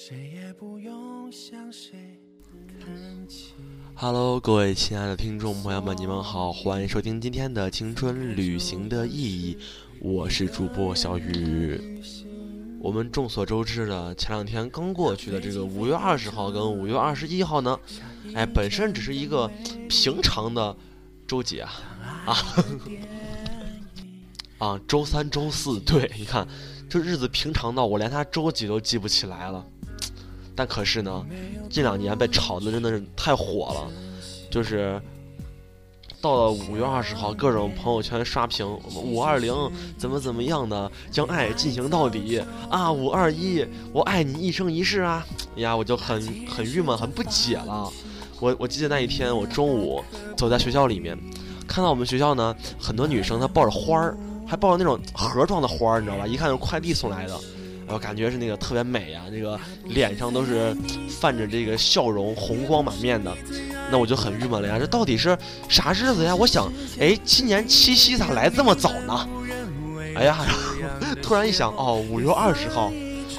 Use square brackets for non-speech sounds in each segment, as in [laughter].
谁也不用向谁看齐。Hello，各位亲爱的听众朋友们，你们好，欢迎收听今天的《青春旅行的意义》，我是主播小雨。我们众所周知的，前两天刚过去的这个五月二十号跟五月二十一号呢，哎，本身只是一个平常的周几啊啊 [laughs] 啊，周三、周四，对，你看这日子平常到我连它周几都记不起来了。但可是呢，这两年被炒的真的是太火了，就是到了五月二十号，各种朋友圈刷屏，五二零怎么怎么样的，将爱进行到底啊！五二一，我爱你一生一世啊！哎呀，我就很很郁闷，很不解了。我我记得那一天，我中午走在学校里面，看到我们学校呢，很多女生她抱着花儿，还抱着那种盒状的花儿，你知道吧？一看是快递送来的。我感觉是那个特别美呀、那个脸上都是泛着这个笑容，红光满面的。那我就很郁闷了呀，这到底是啥日子呀？我想，哎，今年七夕咋来这么早呢？哎呀，[laughs] 突然一想，哦，五月二十号，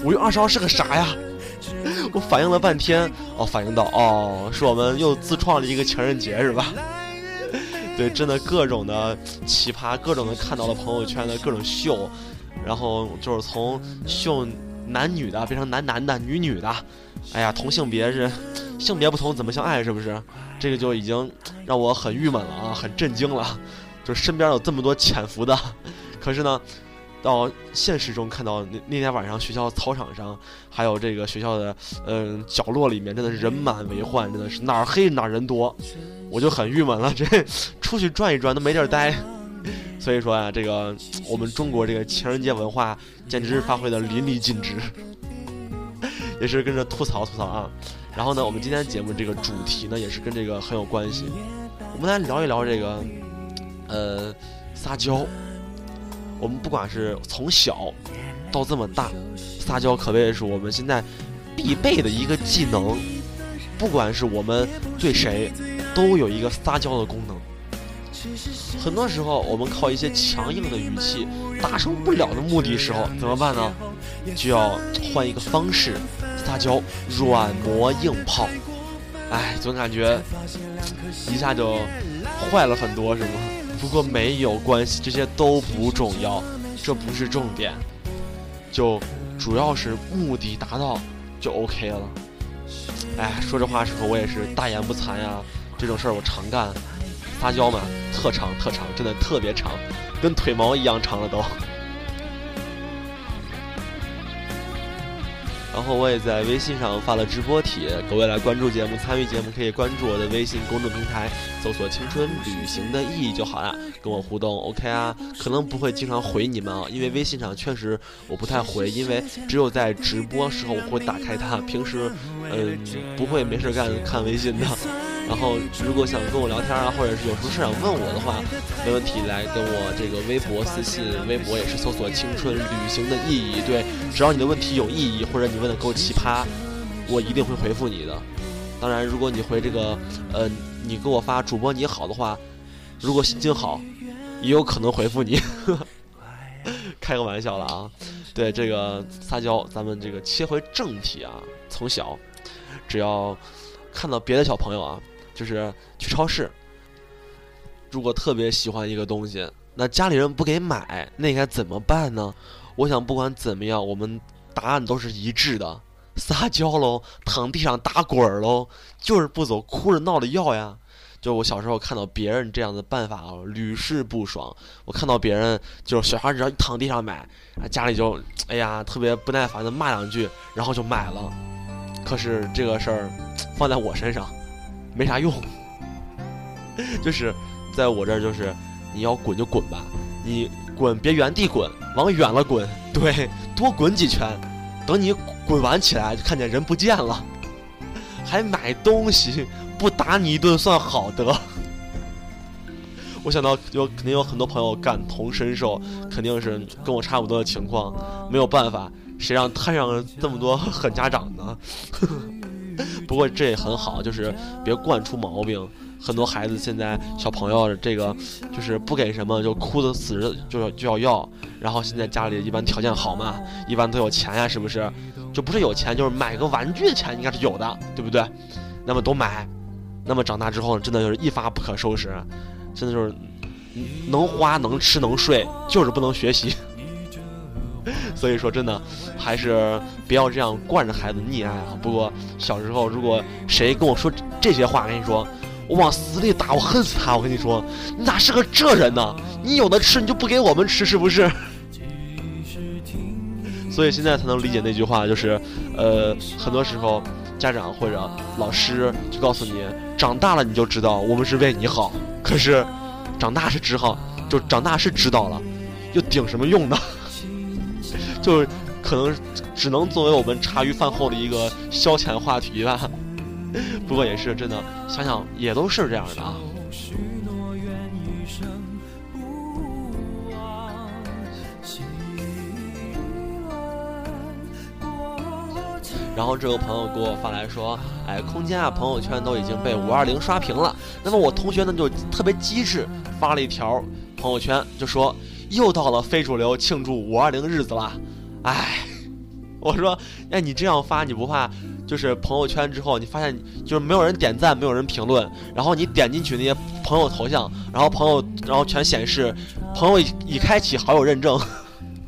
五月二十号是个啥呀？[laughs] 我反应了半天，哦，反应到，哦，是我们又自创了一个情人节是吧？[laughs] 对，真的各种的奇葩，各种的看到了朋友圈的各种秀。然后就是从秀男女的变成男男的、女女的，哎呀，同性别是性别不同怎么相爱？是不是？这个就已经让我很郁闷了啊，很震惊了。就是身边有这么多潜伏的，可是呢，到现实中看到那那天晚上学校操场上，还有这个学校的嗯角落里面，真的是人满为患，真的是哪儿黑哪儿人多，我就很郁闷了。这 [laughs] 出去转一转都没地儿待。所以说啊，这个我们中国这个情人节文化简直是发挥的淋漓尽致，[laughs] 也是跟着吐槽吐槽啊。然后呢，我们今天节目这个主题呢，也是跟这个很有关系。我们来聊一聊这个，呃，撒娇。我们不管是从小到这么大，撒娇可谓是我们现在必备的一个技能。不管是我们对谁，都有一个撒娇的功能。很多时候，我们靠一些强硬的语气达成不了的目的时候，怎么办呢？就要换一个方式，撒娇，软磨硬泡。哎，总感觉一下就坏了很多，是吗？不过没有关系，这些都不重要，这不是重点，就主要是目的达到就 OK 了。哎，说这话时候我也是大言不惭呀，这种事儿我常干。撒娇嘛，特长特长，真的特别长，跟腿毛一样长了都。[laughs] 然后我也在微信上发了直播帖，各位来关注节目、参与节目，可以关注我的微信公众平台，搜索“青春旅行的意义”就好了，跟我互动，OK 啊？可能不会经常回你们啊，因为微信上确实我不太回，因为只有在直播时候我会打开它，平时嗯不会没事干看微信的。然后，如果想跟我聊天啊，或者是有什么事想问我的话，没问题，来跟我这个微博私信，微博也是搜索“青春旅行的意义”。对，只要你的问题有意义，或者你问的够奇葩，我一定会回复你的。当然，如果你回这个，呃，你给我发“主播你好”的话，如果心情好，也有可能回复你。[laughs] 开个玩笑了啊！对这个撒娇，咱们这个切回正题啊。从小，只要看到别的小朋友啊。就是去超市，如果特别喜欢一个东西，那家里人不给买，那应该怎么办呢？我想不管怎么样，我们答案都是一致的：撒娇喽，躺地上打滚喽，就是不走，哭着闹着要呀。就我小时候看到别人这样的办法啊，屡试不爽。我看到别人就是小孩只要一躺地上买，家里就哎呀特别不耐烦的骂两句，然后就买了。可是这个事儿放在我身上。没啥用，[laughs] 就是在我这儿，就是你要滚就滚吧，你滚别原地滚，往远了滚，对，多滚几圈，等你滚完起来就看见人不见了，还买东西，不打你一顿算好的。我想到有肯定有很多朋友感同身受，肯定是跟我差不多的情况，没有办法，谁让摊上这么多 [laughs] 狠家长呢？呵 [laughs] 呵不过这也很好，就是别惯出毛病。很多孩子现在小朋友这个就是不给什么就哭的死就要就要要，然后现在家里一般条件好嘛，一般都有钱呀，是不是？就不是有钱，就是买个玩具的钱应该是有的，对不对？那么都买，那么长大之后真的就是一发不可收拾，真的就是能花能吃能睡，就是不能学习。[laughs] 所以说，真的还是不要这样惯着孩子溺爱啊。不过小时候，如果谁跟我说这些话，跟你说，我往死里打，我恨死他。我跟你说，你咋是个这人呢？你有的吃，你就不给我们吃，是不是？[laughs] 所以现在才能理解那句话，就是，呃，很多时候家长或者老师就告诉你，长大了你就知道我们是为你好。可是，长大是知道，就长大是知道了，又顶什么用呢？就是可能只能作为我们茶余饭后的一个消遣话题吧。[laughs] 不过也是真的，想想也都是这样的啊。然后这个朋友给我发来说：“哎，空间啊，朋友圈都已经被五二零刷屏了。”那么我同学呢就特别机智，发了一条朋友圈，就说：“又到了非主流庆祝五二零日子了。”哎，[laughs] 我说，哎，你这样发，你不怕就是朋友圈之后，你发现就是没有人点赞，没有人评论，然后你点进去那些朋友头像，然后朋友，然后全显示朋友已开启好友认证，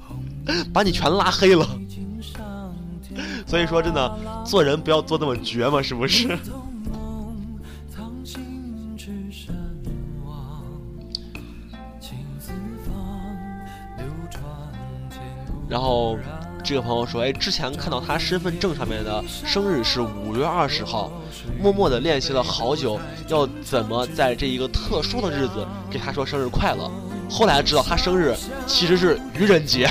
[laughs] 把你全拉黑了。[laughs] 所以说，真的做人不要做那么绝嘛，是不是？然后，这个朋友说：“哎，之前看到他身份证上面的生日是五月二十号，默默的练习了好久，要怎么在这一个特殊的日子给他说生日快乐。后来知道他生日其实是愚人节。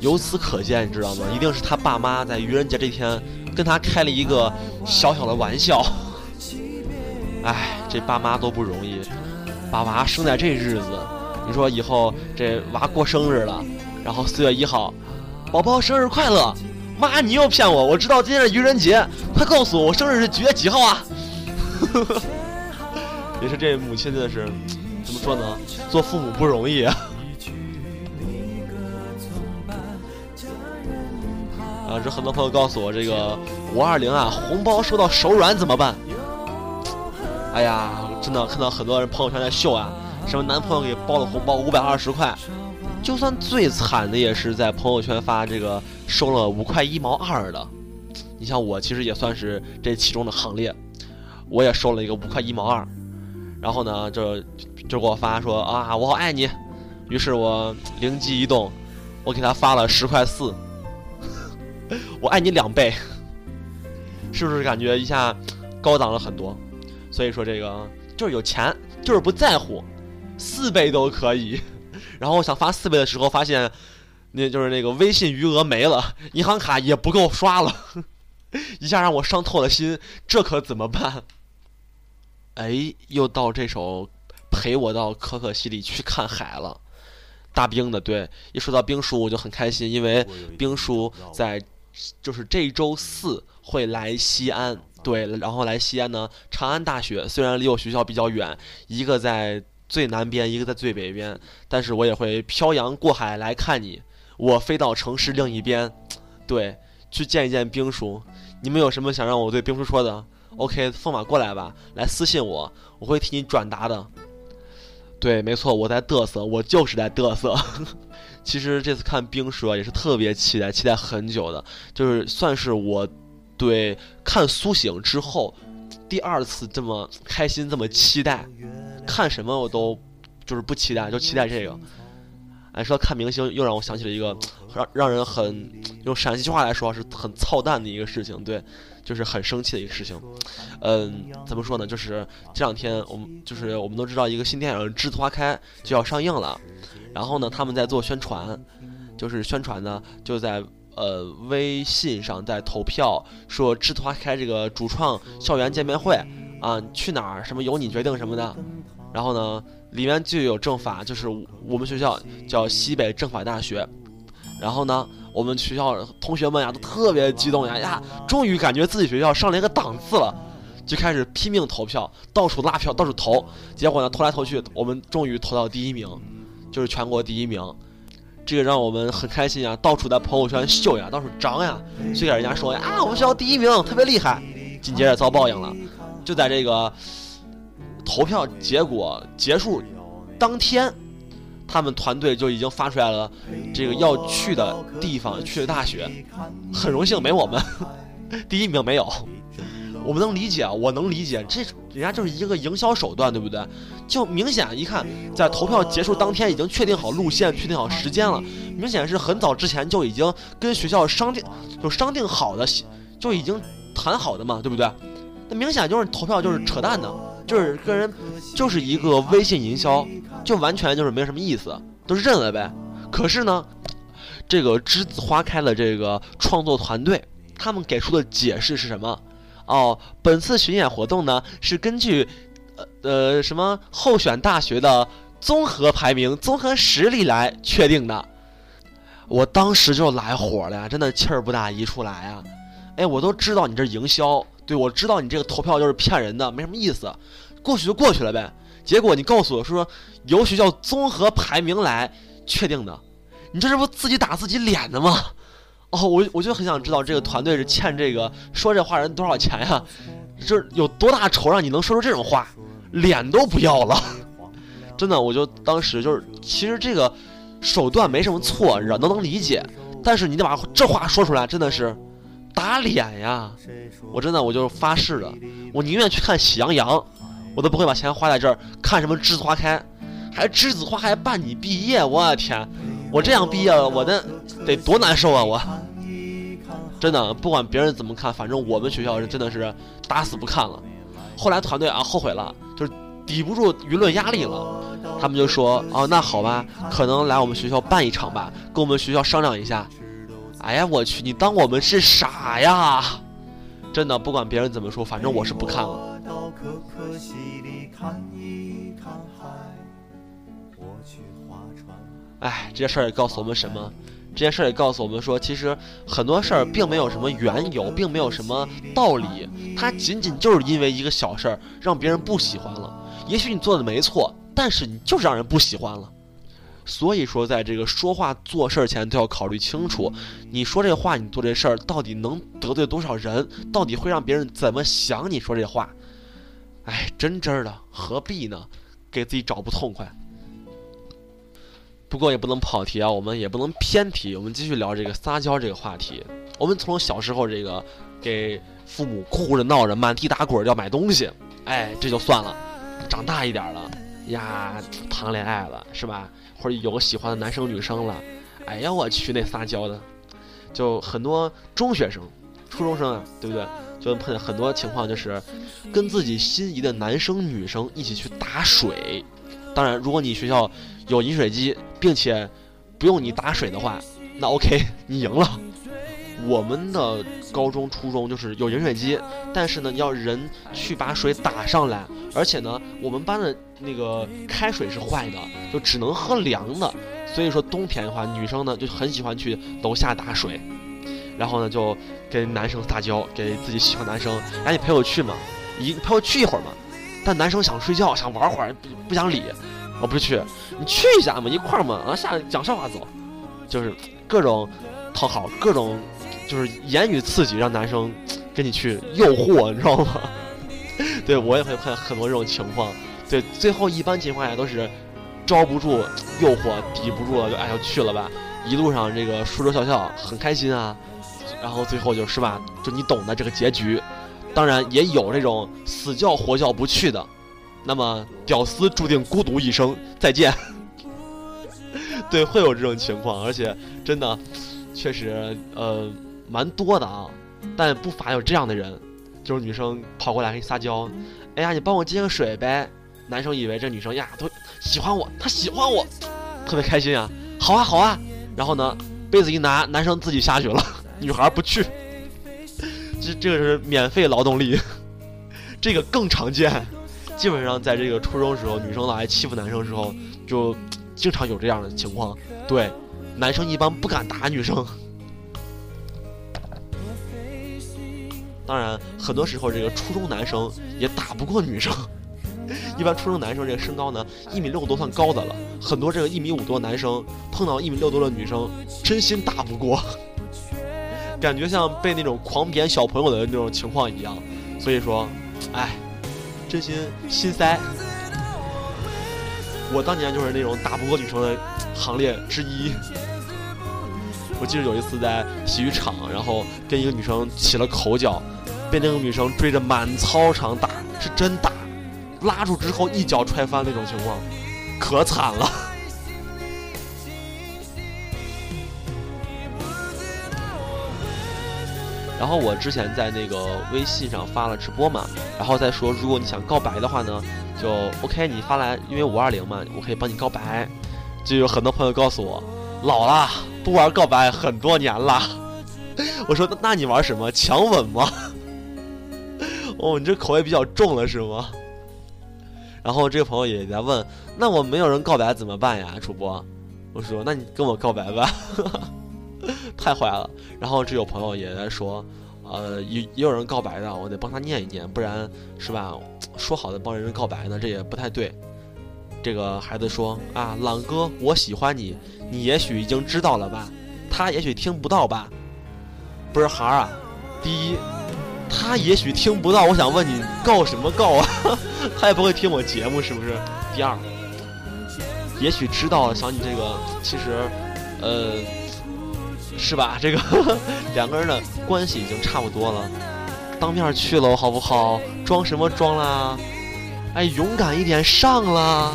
由此可见，你知道吗？一定是他爸妈在愚人节这天跟他开了一个小小的玩笑。哎，这爸妈都不容易，把娃生在这日子。”你说以后这娃过生日了，然后四月一号，宝宝生日快乐！妈，你又骗我！我知道今天是愚人节，快告诉我我生日是几月几号啊？[laughs] 也是这母亲真的是怎么说呢？做父母不容易啊！[laughs] 啊，这很多朋友告诉我，这个五二零啊，红包收到手软怎么办？哎呀，真的看到很多人朋友圈在秀啊。什么男朋友给包的红包五百二十块，就算最惨的也是在朋友圈发这个收了五块一毛二的。你像我其实也算是这其中的行列，我也收了一个五块一毛二，然后呢就就给我发说啊我好爱你，于是我灵机一动，我给他发了十块四，[laughs] 我爱你两倍，是不是感觉一下高档了很多？所以说这个就是有钱，就是不在乎。四倍都可以，然后我想发四倍的时候，发现那就是那个微信余额没了，银行卡也不够刷了，[laughs] 一下让我伤透了心，这可怎么办？哎，又到这首陪我到可可西里去看海了，大冰的对，一说到冰叔我就很开心，因为冰叔在就是这周四会来西安，对，然后来西安呢，长安大学虽然离我学校比较远，一个在。最南边，一个在最北边，但是我也会漂洋过海来看你。我飞到城市另一边，对，去见一见兵叔。你们有什么想让我对兵叔说的？OK，凤马过来吧，来私信我，我会替你转达的。对，没错，我在嘚瑟，我就是在嘚瑟。[laughs] 其实这次看兵叔啊，也是特别期待，期待很久的，就是算是我对看苏醒之后第二次这么开心，这么期待。看什么我都就是不期待，就期待这个。哎，说到看明星又让我想起了一个让让人很用陕西话来说是很操蛋的一个事情，对，就是很生气的一个事情。嗯，怎么说呢？就是这两天我们就是我们都知道一个新电影《栀子花开》就要上映了，然后呢他们在做宣传，就是宣传呢就在呃微信上在投票说《栀子花开》这个主创校园见面会啊去哪儿什么由你决定什么的。然后呢，里面就有政法，就是我们学校叫西北政法大学。然后呢，我们学校同学们呀都特别激动呀呀，终于感觉自己学校上了一个档次了，就开始拼命投票，到处拉票，到处投。结果呢，投来投去，我们终于投到第一名，就是全国第一名。这个让我们很开心啊，到处在朋友圈秀呀，到处张呀，去给人家说呀啊，我们学校第一名，特别厉害。紧接着遭报应了，就在这个投票结果结束当天，他们团队就已经发出来了这个要去的地方，去的大学。很荣幸没我们，[laughs] 第一名没有。我们能理解，我能理解，这人家就是一个营销手段，对不对？就明显一看，在投票结束当天已经确定好路线、确定好时间了，明显是很早之前就已经跟学校商定，就商定好的，就已经谈好的嘛，对不对？那明显就是投票就是扯淡的，就是个人就是一个微信营销，就完全就是没什么意思，都认了呗。可是呢，这个栀子花开的这个创作团队，他们给出的解释是什么？哦，本次巡演活动呢是根据，呃呃什么候选大学的综合排名、综合实力来确定的。我当时就来火了呀，真的气儿不打一处来啊！哎，我都知道你这营销，对我知道你这个投票就是骗人的，没什么意思，过去就过去了呗。结果你告诉我说由学校综合排名来确定的，你这是不自己打自己脸的吗？哦，我我就很想知道这个团队是欠这个说这话人多少钱呀？这有多大仇让你能说出这种话，脸都不要了？[laughs] 真的，我就当时就是，其实这个手段没什么错，你知道都能理解，但是你得把这话说出来，真的是打脸呀！我真的我就发誓了，我宁愿去看《喜羊羊》，我都不会把钱花在这儿看什么栀子花开，还栀子花开伴你毕业，我的天！我这样毕业了，我的得多难受啊！我真的不管别人怎么看，反正我们学校是真的是打死不看了。后来团队啊后悔了，就是抵不住舆论压力了，他们就说：“哦，那好吧，可能来我们学校办一场吧，跟我们学校商量一下。”哎呀，我去，你当我们是傻呀？真的不管别人怎么说，反正我是不看了。哎，这件事儿也告诉我们什么？这件事儿也告诉我们说，其实很多事儿并没有什么缘由，并没有什么道理，它仅仅就是因为一个小事儿让别人不喜欢了。也许你做的没错，但是你就是让人不喜欢了。所以说，在这个说话做事儿前都要考虑清楚，你说这话，你做这事儿到底能得罪多少人？到底会让别人怎么想？你说这话，哎，真真的何必呢？给自己找不痛快。不过也不能跑题啊，我们也不能偏题，我们继续聊这个撒娇这个话题。我们从小时候这个给父母哭着闹着满地打滚要买东西，哎，这就算了。长大一点了呀，谈恋爱了是吧？或者有喜欢的男生女生了，哎呀，我去那撒娇的，就很多中学生、初中生啊，对不对？就碰见很多情况，就是跟自己心仪的男生女生一起去打水。当然，如果你学校有饮水机，并且不用你打水的话，那 OK，你赢了。我们的高中、初中就是有饮水机，但是呢，要人去把水打上来，而且呢，我们班的那个开水是坏的，就只能喝凉的。所以说冬天的话，女生呢就很喜欢去楼下打水，然后呢就跟男生撒娇，给自己喜欢男生，哎，你陪我去嘛，一陪我去一会儿嘛。但男生想睡觉，想玩会儿，不不想理，我不去，你去一下嘛，一块儿嘛，啊，下讲笑话走，就是各种讨好，各种就是言语刺激，让男生跟你去诱惑，你知道吗？[laughs] 对我也会碰很多这种情况，对，最后一般情况下都是招不住诱惑，抵不住了，就哎就去了吧，一路上这个说说笑笑，很开心啊，然后最后就是吧，就你懂的这个结局。当然也有这种死叫活叫不去的，那么屌丝注定孤独一生，再见。[laughs] 对，会有这种情况，而且真的，确实呃蛮多的啊。但不乏有这样的人，就是女生跑过来给你撒娇，哎呀，你帮我接个水呗。男生以为这女生呀都喜欢我，她喜欢我，特别开心啊。好啊好啊，然后呢，被子一拿，男生自己下去了，[laughs] 女孩不去。这这个是免费劳动力，[laughs] 这个更常见。基本上在这个初中时候，女生老爱欺负男生时候，就经常有这样的情况。对，男生一般不敢打女生。当然，很多时候这个初中男生也打不过女生。一般初中男生这个身高呢，一米六都算高的了。很多这个一米五多的男生碰到一米六多的女生，真心打不过，[laughs] 感觉像被那种狂扁小朋友的那种情况一样。所以说，哎，真心心塞。我当年就是那种打不过女生的行列之一。我记得有一次在体育场，然后跟一个女生起了口角，被那个女生追着满操场打，是真打，拉住之后一脚踹翻那种情况，可惨了。然后我之前在那个微信上发了直播嘛，然后再说，如果你想告白的话呢，就 OK，你发来，因为五二零嘛，我可以帮你告白。就有很多朋友告诉我，老了不玩告白很多年了。[laughs] 我说那你玩什么强吻吗？[laughs] 哦，你这口味比较重了是吗？然后这个朋友也在问，那我没有人告白怎么办呀，主播？我说那你跟我告白吧。[laughs] 太坏了。然后这有朋友也在说，呃，也也有人告白的，我得帮他念一念，不然是吧？说好的帮人告白呢，这也不太对。这个孩子说啊，朗哥，我喜欢你，你也许已经知道了吧？他也许听不到吧？不是孩儿啊，第一，他也许听不到，我想问你告什么告啊？[laughs] 他也不会听我节目是不是？第二，也许知道了，想你这个其实，呃。是吧？[laughs] 这个 [laughs] 两个人的关系已经差不多了，当面去了好不好？装什么装啦？哎，勇敢一点上啦！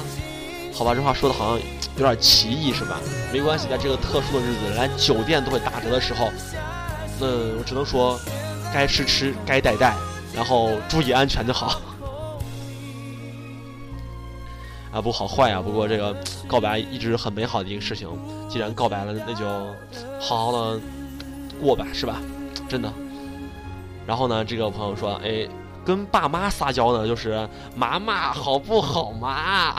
好吧，这话说的好像有点奇异是吧？没关系，在这个特殊的日子，连酒店都会打折的时候，那我只能说，该吃吃，该带带，然后注意安全就好。啊，不好坏呀！不过这个告白一直很美好的一个事情，既然告白了，那就好好的过吧，是吧？真的。然后呢，这个朋友说，哎，跟爸妈撒娇呢，就是妈妈好不好嘛？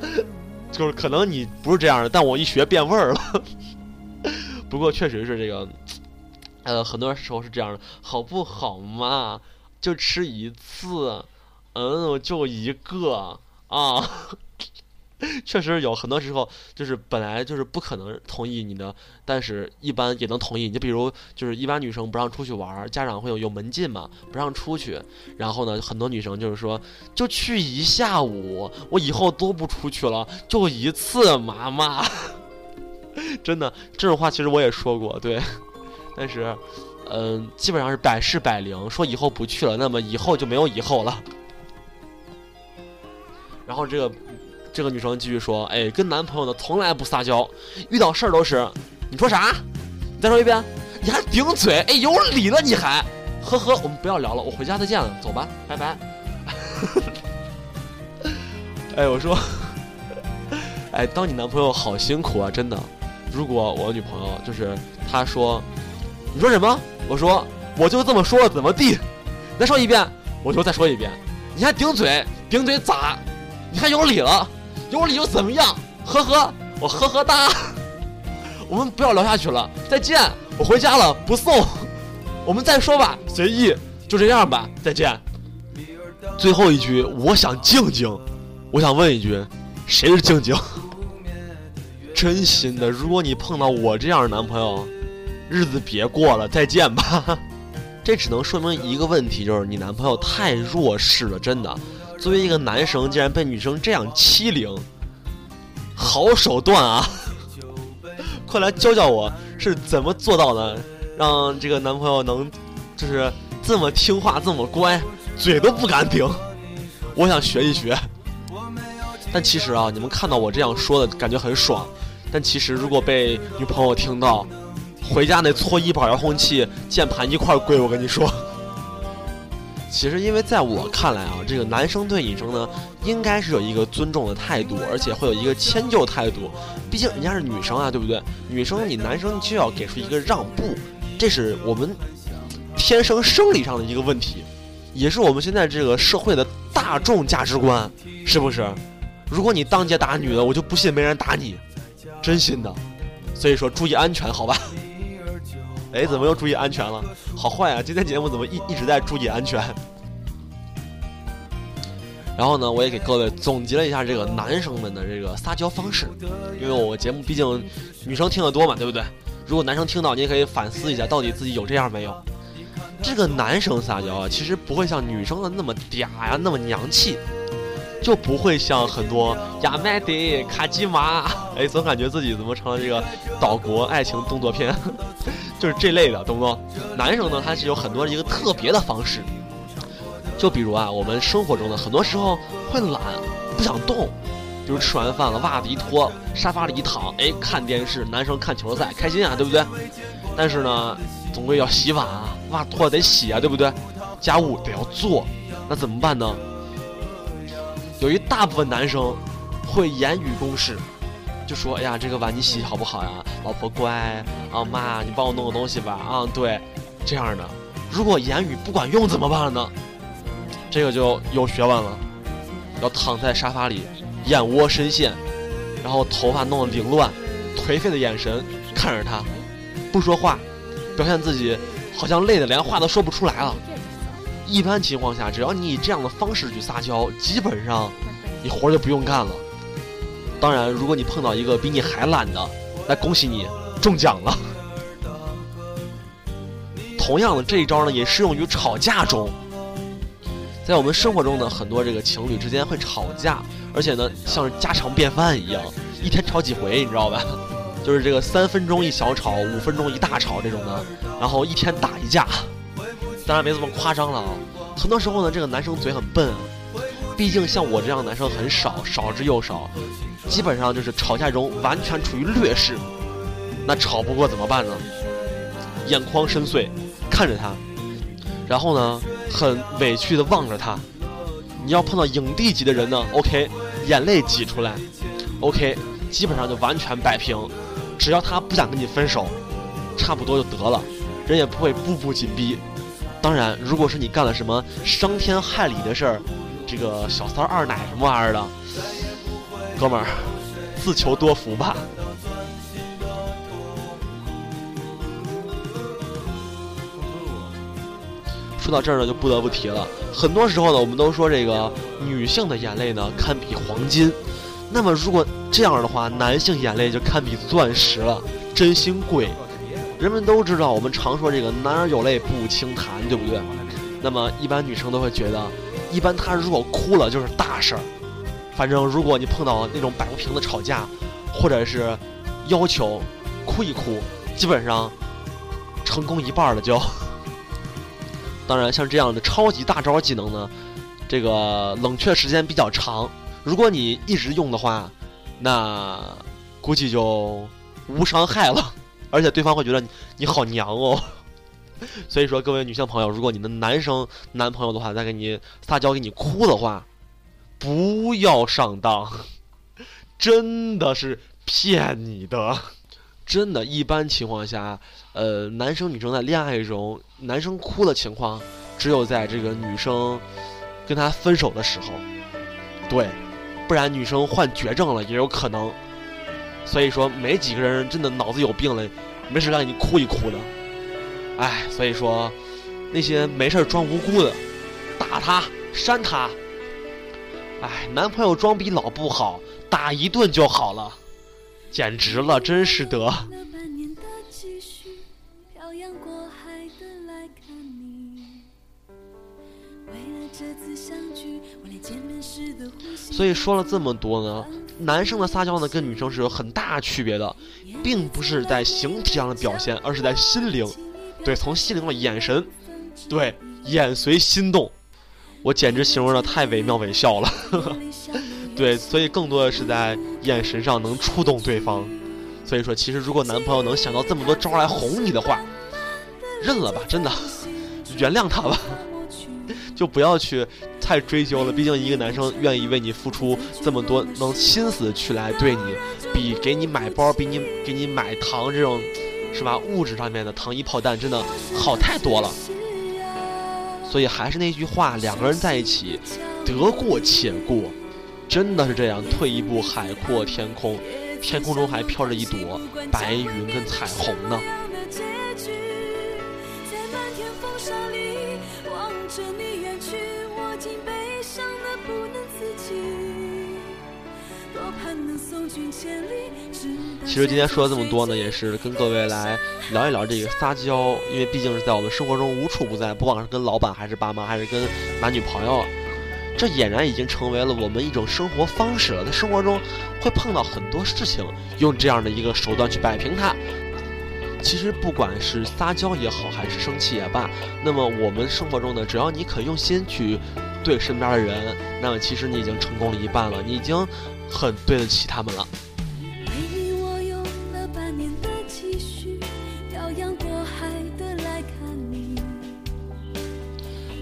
[laughs] 就是可能你不是这样的，但我一学变味儿了。[laughs] 不过确实是这个，呃，很多时候是这样的，好不好嘛？就吃一次，嗯，就一个。啊，[laughs] 确实有很多时候，就是本来就是不可能同意你的，但是一般也能同意。你比如，就是一般女生不让出去玩，家长会有有门禁嘛，不让出去。然后呢，很多女生就是说，就去一下午，我以后都不出去了，就一次，妈妈。[laughs] 真的，这种话其实我也说过，对。但是，嗯，基本上是百试百灵，说以后不去了，那么以后就没有以后了。然后这个这个女生继续说：“哎，跟男朋友呢从来不撒娇，遇到事儿都是你说啥？你再说一遍，你还顶嘴？哎，有理了你还？呵呵，我们不要聊了，我回家再见了，走吧，拜拜。[laughs] ”哎，我说，哎，当你男朋友好辛苦啊，真的。如果我女朋友就是她说，你说什么？我说我就这么说，怎么地？再说一遍，我就再说一遍，你还顶嘴？顶嘴咋？你还有理了？有理又怎么样？呵呵，我呵呵哒。我们不要聊下去了，再见。我回家了，不送。我们再说吧，随意。就这样吧，再见。最后一句，我想静静。我想问一句，谁是静静？[laughs] 真心的，如果你碰到我这样的男朋友，日子别过了，再见吧。[laughs] 这只能说明一个问题，就是你男朋友太弱势了，真的。作为一个男生，竟然被女生这样欺凌，好手段啊！[laughs] 快来教教我是怎么做到的，让这个男朋友能就是这么听话、这么乖，嘴都不敢顶。我想学一学。但其实啊，你们看到我这样说的感觉很爽，但其实如果被女朋友听到，回家那搓衣板、遥控器、键盘一块跪，我跟你说。[laughs] 其实，因为在我看来啊，这个男生对女生呢，应该是有一个尊重的态度，而且会有一个迁就态度。毕竟人家是女生啊，对不对？女生你男生就要给出一个让步，这是我们天生生理上的一个问题，也是我们现在这个社会的大众价值观，是不是？如果你当街打女的，我就不信没人打你，真心的。所以说，注意安全，好吧？哎，怎么又注意安全了？好坏啊！今天节目怎么一一直在注意安全？[laughs] 然后呢，我也给各位总结了一下这个男生们的这个撒娇方式，因为我节目毕竟女生听得多嘛，对不对？如果男生听到，你也可以反思一下，到底自己有这样没有？这个男生撒娇啊，其实不会像女生的那么嗲呀，那么娘气，就不会像很多亚麦迪、卡基玛，[laughs] 哎，总感觉自己怎么成了这个岛国爱情动作片，就是这类的，懂不懂？男生呢，他是有很多一个特别的方式。就比如啊，我们生活中呢，很多时候会懒，不想动，比如吃完饭了，袜子一脱，沙发里一躺，哎，看电视，男生看球赛，开心啊，对不对？但是呢，总归要洗碗啊，袜子脱了得洗啊，对不对？家务得要做，那怎么办呢？有一大部分男生会言语攻势，就说：“哎呀，这个碗你洗好不好呀？老婆乖啊，妈，你帮我弄个东西吧啊，对，这样的。如果言语不管用怎么办呢？”这个就有学问了，要躺在沙发里，眼窝深陷，然后头发弄得凌乱，颓废的眼神看着他，不说话，表现自己好像累得连话都说不出来了。[laughs] 一般情况下，只要你以这样的方式去撒娇，基本上你活就不用干了。当然，如果你碰到一个比你还懒的，那恭喜你中奖了。[laughs] 同样的，这一招呢也适用于吵架中。在我们生活中呢，很多这个情侣之间会吵架，而且呢，像是家常便饭一样，一天吵几回，你知道吧？[laughs] 就是这个三分钟一小吵，五分钟一大吵这种的，然后一天打一架。当然没这么夸张了啊，很多时候呢，这个男生嘴很笨，毕竟像我这样的男生很少，少之又少，基本上就是吵架中完全处于劣势。那吵不过怎么办呢？眼眶深邃，看着他，然后呢？很委屈的望着他，你要碰到影帝级的人呢？OK，眼泪挤出来，OK，基本上就完全摆平。只要他不想跟你分手，差不多就得了，人也不会步步紧逼。当然，如果是你干了什么伤天害理的事儿，这个小三儿二奶什么玩意儿的，哥们儿，自求多福吧。说到这儿呢，就不得不提了。很多时候呢，我们都说这个女性的眼泪呢堪比黄金，那么如果这样的话，男性眼泪就堪比钻石了，真心贵。人们都知道，我们常说这个男儿有泪不轻弹，对不对？那么一般女生都会觉得，一般他如果哭了就是大事儿。反正如果你碰到那种摆不平的吵架，或者是要求哭一哭，基本上成功一半了就。[laughs] 当然，像这样的超级大招技能呢，这个冷却时间比较长。如果你一直用的话，那估计就无伤害了，[laughs] 而且对方会觉得你你好娘哦。[laughs] 所以说，各位女性朋友，如果你的男生男朋友的话在给你撒娇给你哭的话，不要上当，真的是骗你的。真的，一般情况下，呃，男生女生在恋爱中，男生哭的情况，只有在这个女生跟他分手的时候，对，不然女生患绝症了也有可能。所以说，没几个人真的脑子有病了，没事让你哭一哭的。哎，所以说，那些没事装无辜的，打他，扇他。哎，男朋友装逼老不好，打一顿就好了。简直了，真是的。所以说了这么多呢，男生的撒娇呢跟女生是有很大区别的，并不是在形体上的表现，而是在心灵。对，从心灵的眼神，对，眼随心动，我简直形容的太惟妙惟肖了。[laughs] 对，所以更多的是在眼神上能触动对方。所以说，其实如果男朋友能想到这么多招来哄你的话，认了吧，真的，原谅他吧，[laughs] 就不要去太追究了。毕竟一个男生愿意为你付出这么多，能心思去来对你，比给你买包，比你给你买糖这种，是吧？物质上面的糖衣炮弹真的好太多了。所以还是那句话，两个人在一起，得过且过。真的是这样，退一步海阔天空，天空中还飘着一朵白云跟彩虹呢。其实今天说了这么多呢，也是跟各位来聊一聊这个撒娇，因为毕竟是在我们生活中无处不在，不管是跟老板，还是爸妈，还是跟男女朋友，这俨然已经成为了我们一种生活方式了。在生活中会碰到很多事情，用这样的一个手段去摆平它。其实不管是撒娇也好，还是生气也罢，那么我们生活中呢，只要你肯用心去对身边的人，那么其实你已经成功了一半了，你已经很对得起他们了。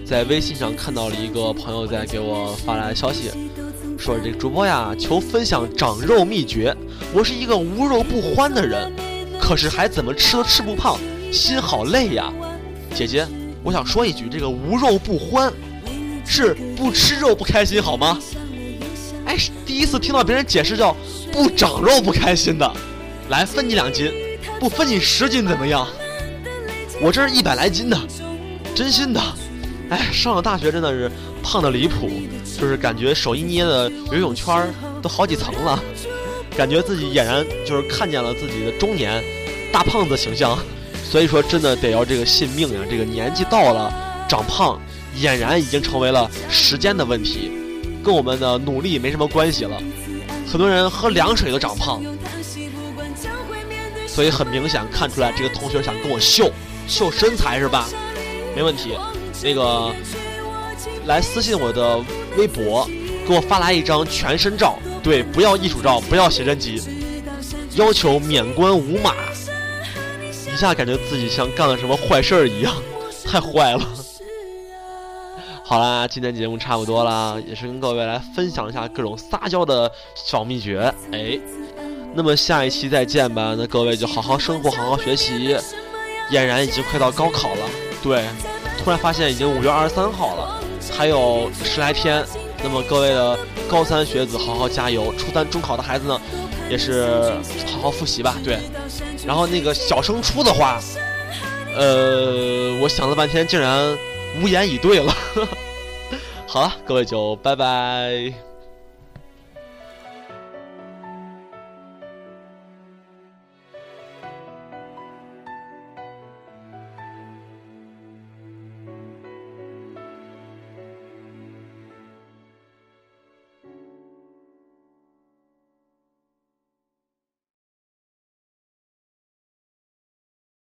在微信上看到了一个朋友在给我发来消息，说这个主播呀，求分享长肉秘诀。我是一个无肉不欢的人，可是还怎么吃都吃不胖，心好累呀。姐姐，我想说一句，这个无肉不欢，是不吃肉不开心好吗？哎，第一次听到别人解释叫不长肉不开心的。来分你两斤，不分你十斤怎么样？我这是一百来斤的，真心的。哎，上了大学真的是胖的离谱，就是感觉手一捏的游泳圈都好几层了，感觉自己俨然就是看见了自己的中年大胖子形象。所以说，真的得要这个信命呀！这个年纪到了，长胖俨然已经成为了时间的问题，跟我们的努力没什么关系了。很多人喝凉水都长胖，所以很明显看出来，这个同学想跟我秀秀身材是吧？没问题。那个来私信我的微博，给我发来一张全身照，对，不要艺术照，不要写真集，要求免关无码。一下感觉自己像干了什么坏事儿一样，太坏了。好啦，今天节目差不多了，也是跟各位来分享一下各种撒娇的小秘诀。哎，那么下一期再见吧。那各位就好好生活，好好学习。俨然已经快到高考了，对。突然发现已经五月二十三号了，还有十来天。那么各位的高三学子，好好加油！初三中考的孩子呢，也是好好复习吧。对，然后那个小升初的话，呃，我想了半天，竟然无言以对了。[laughs] 好了，各位就拜拜。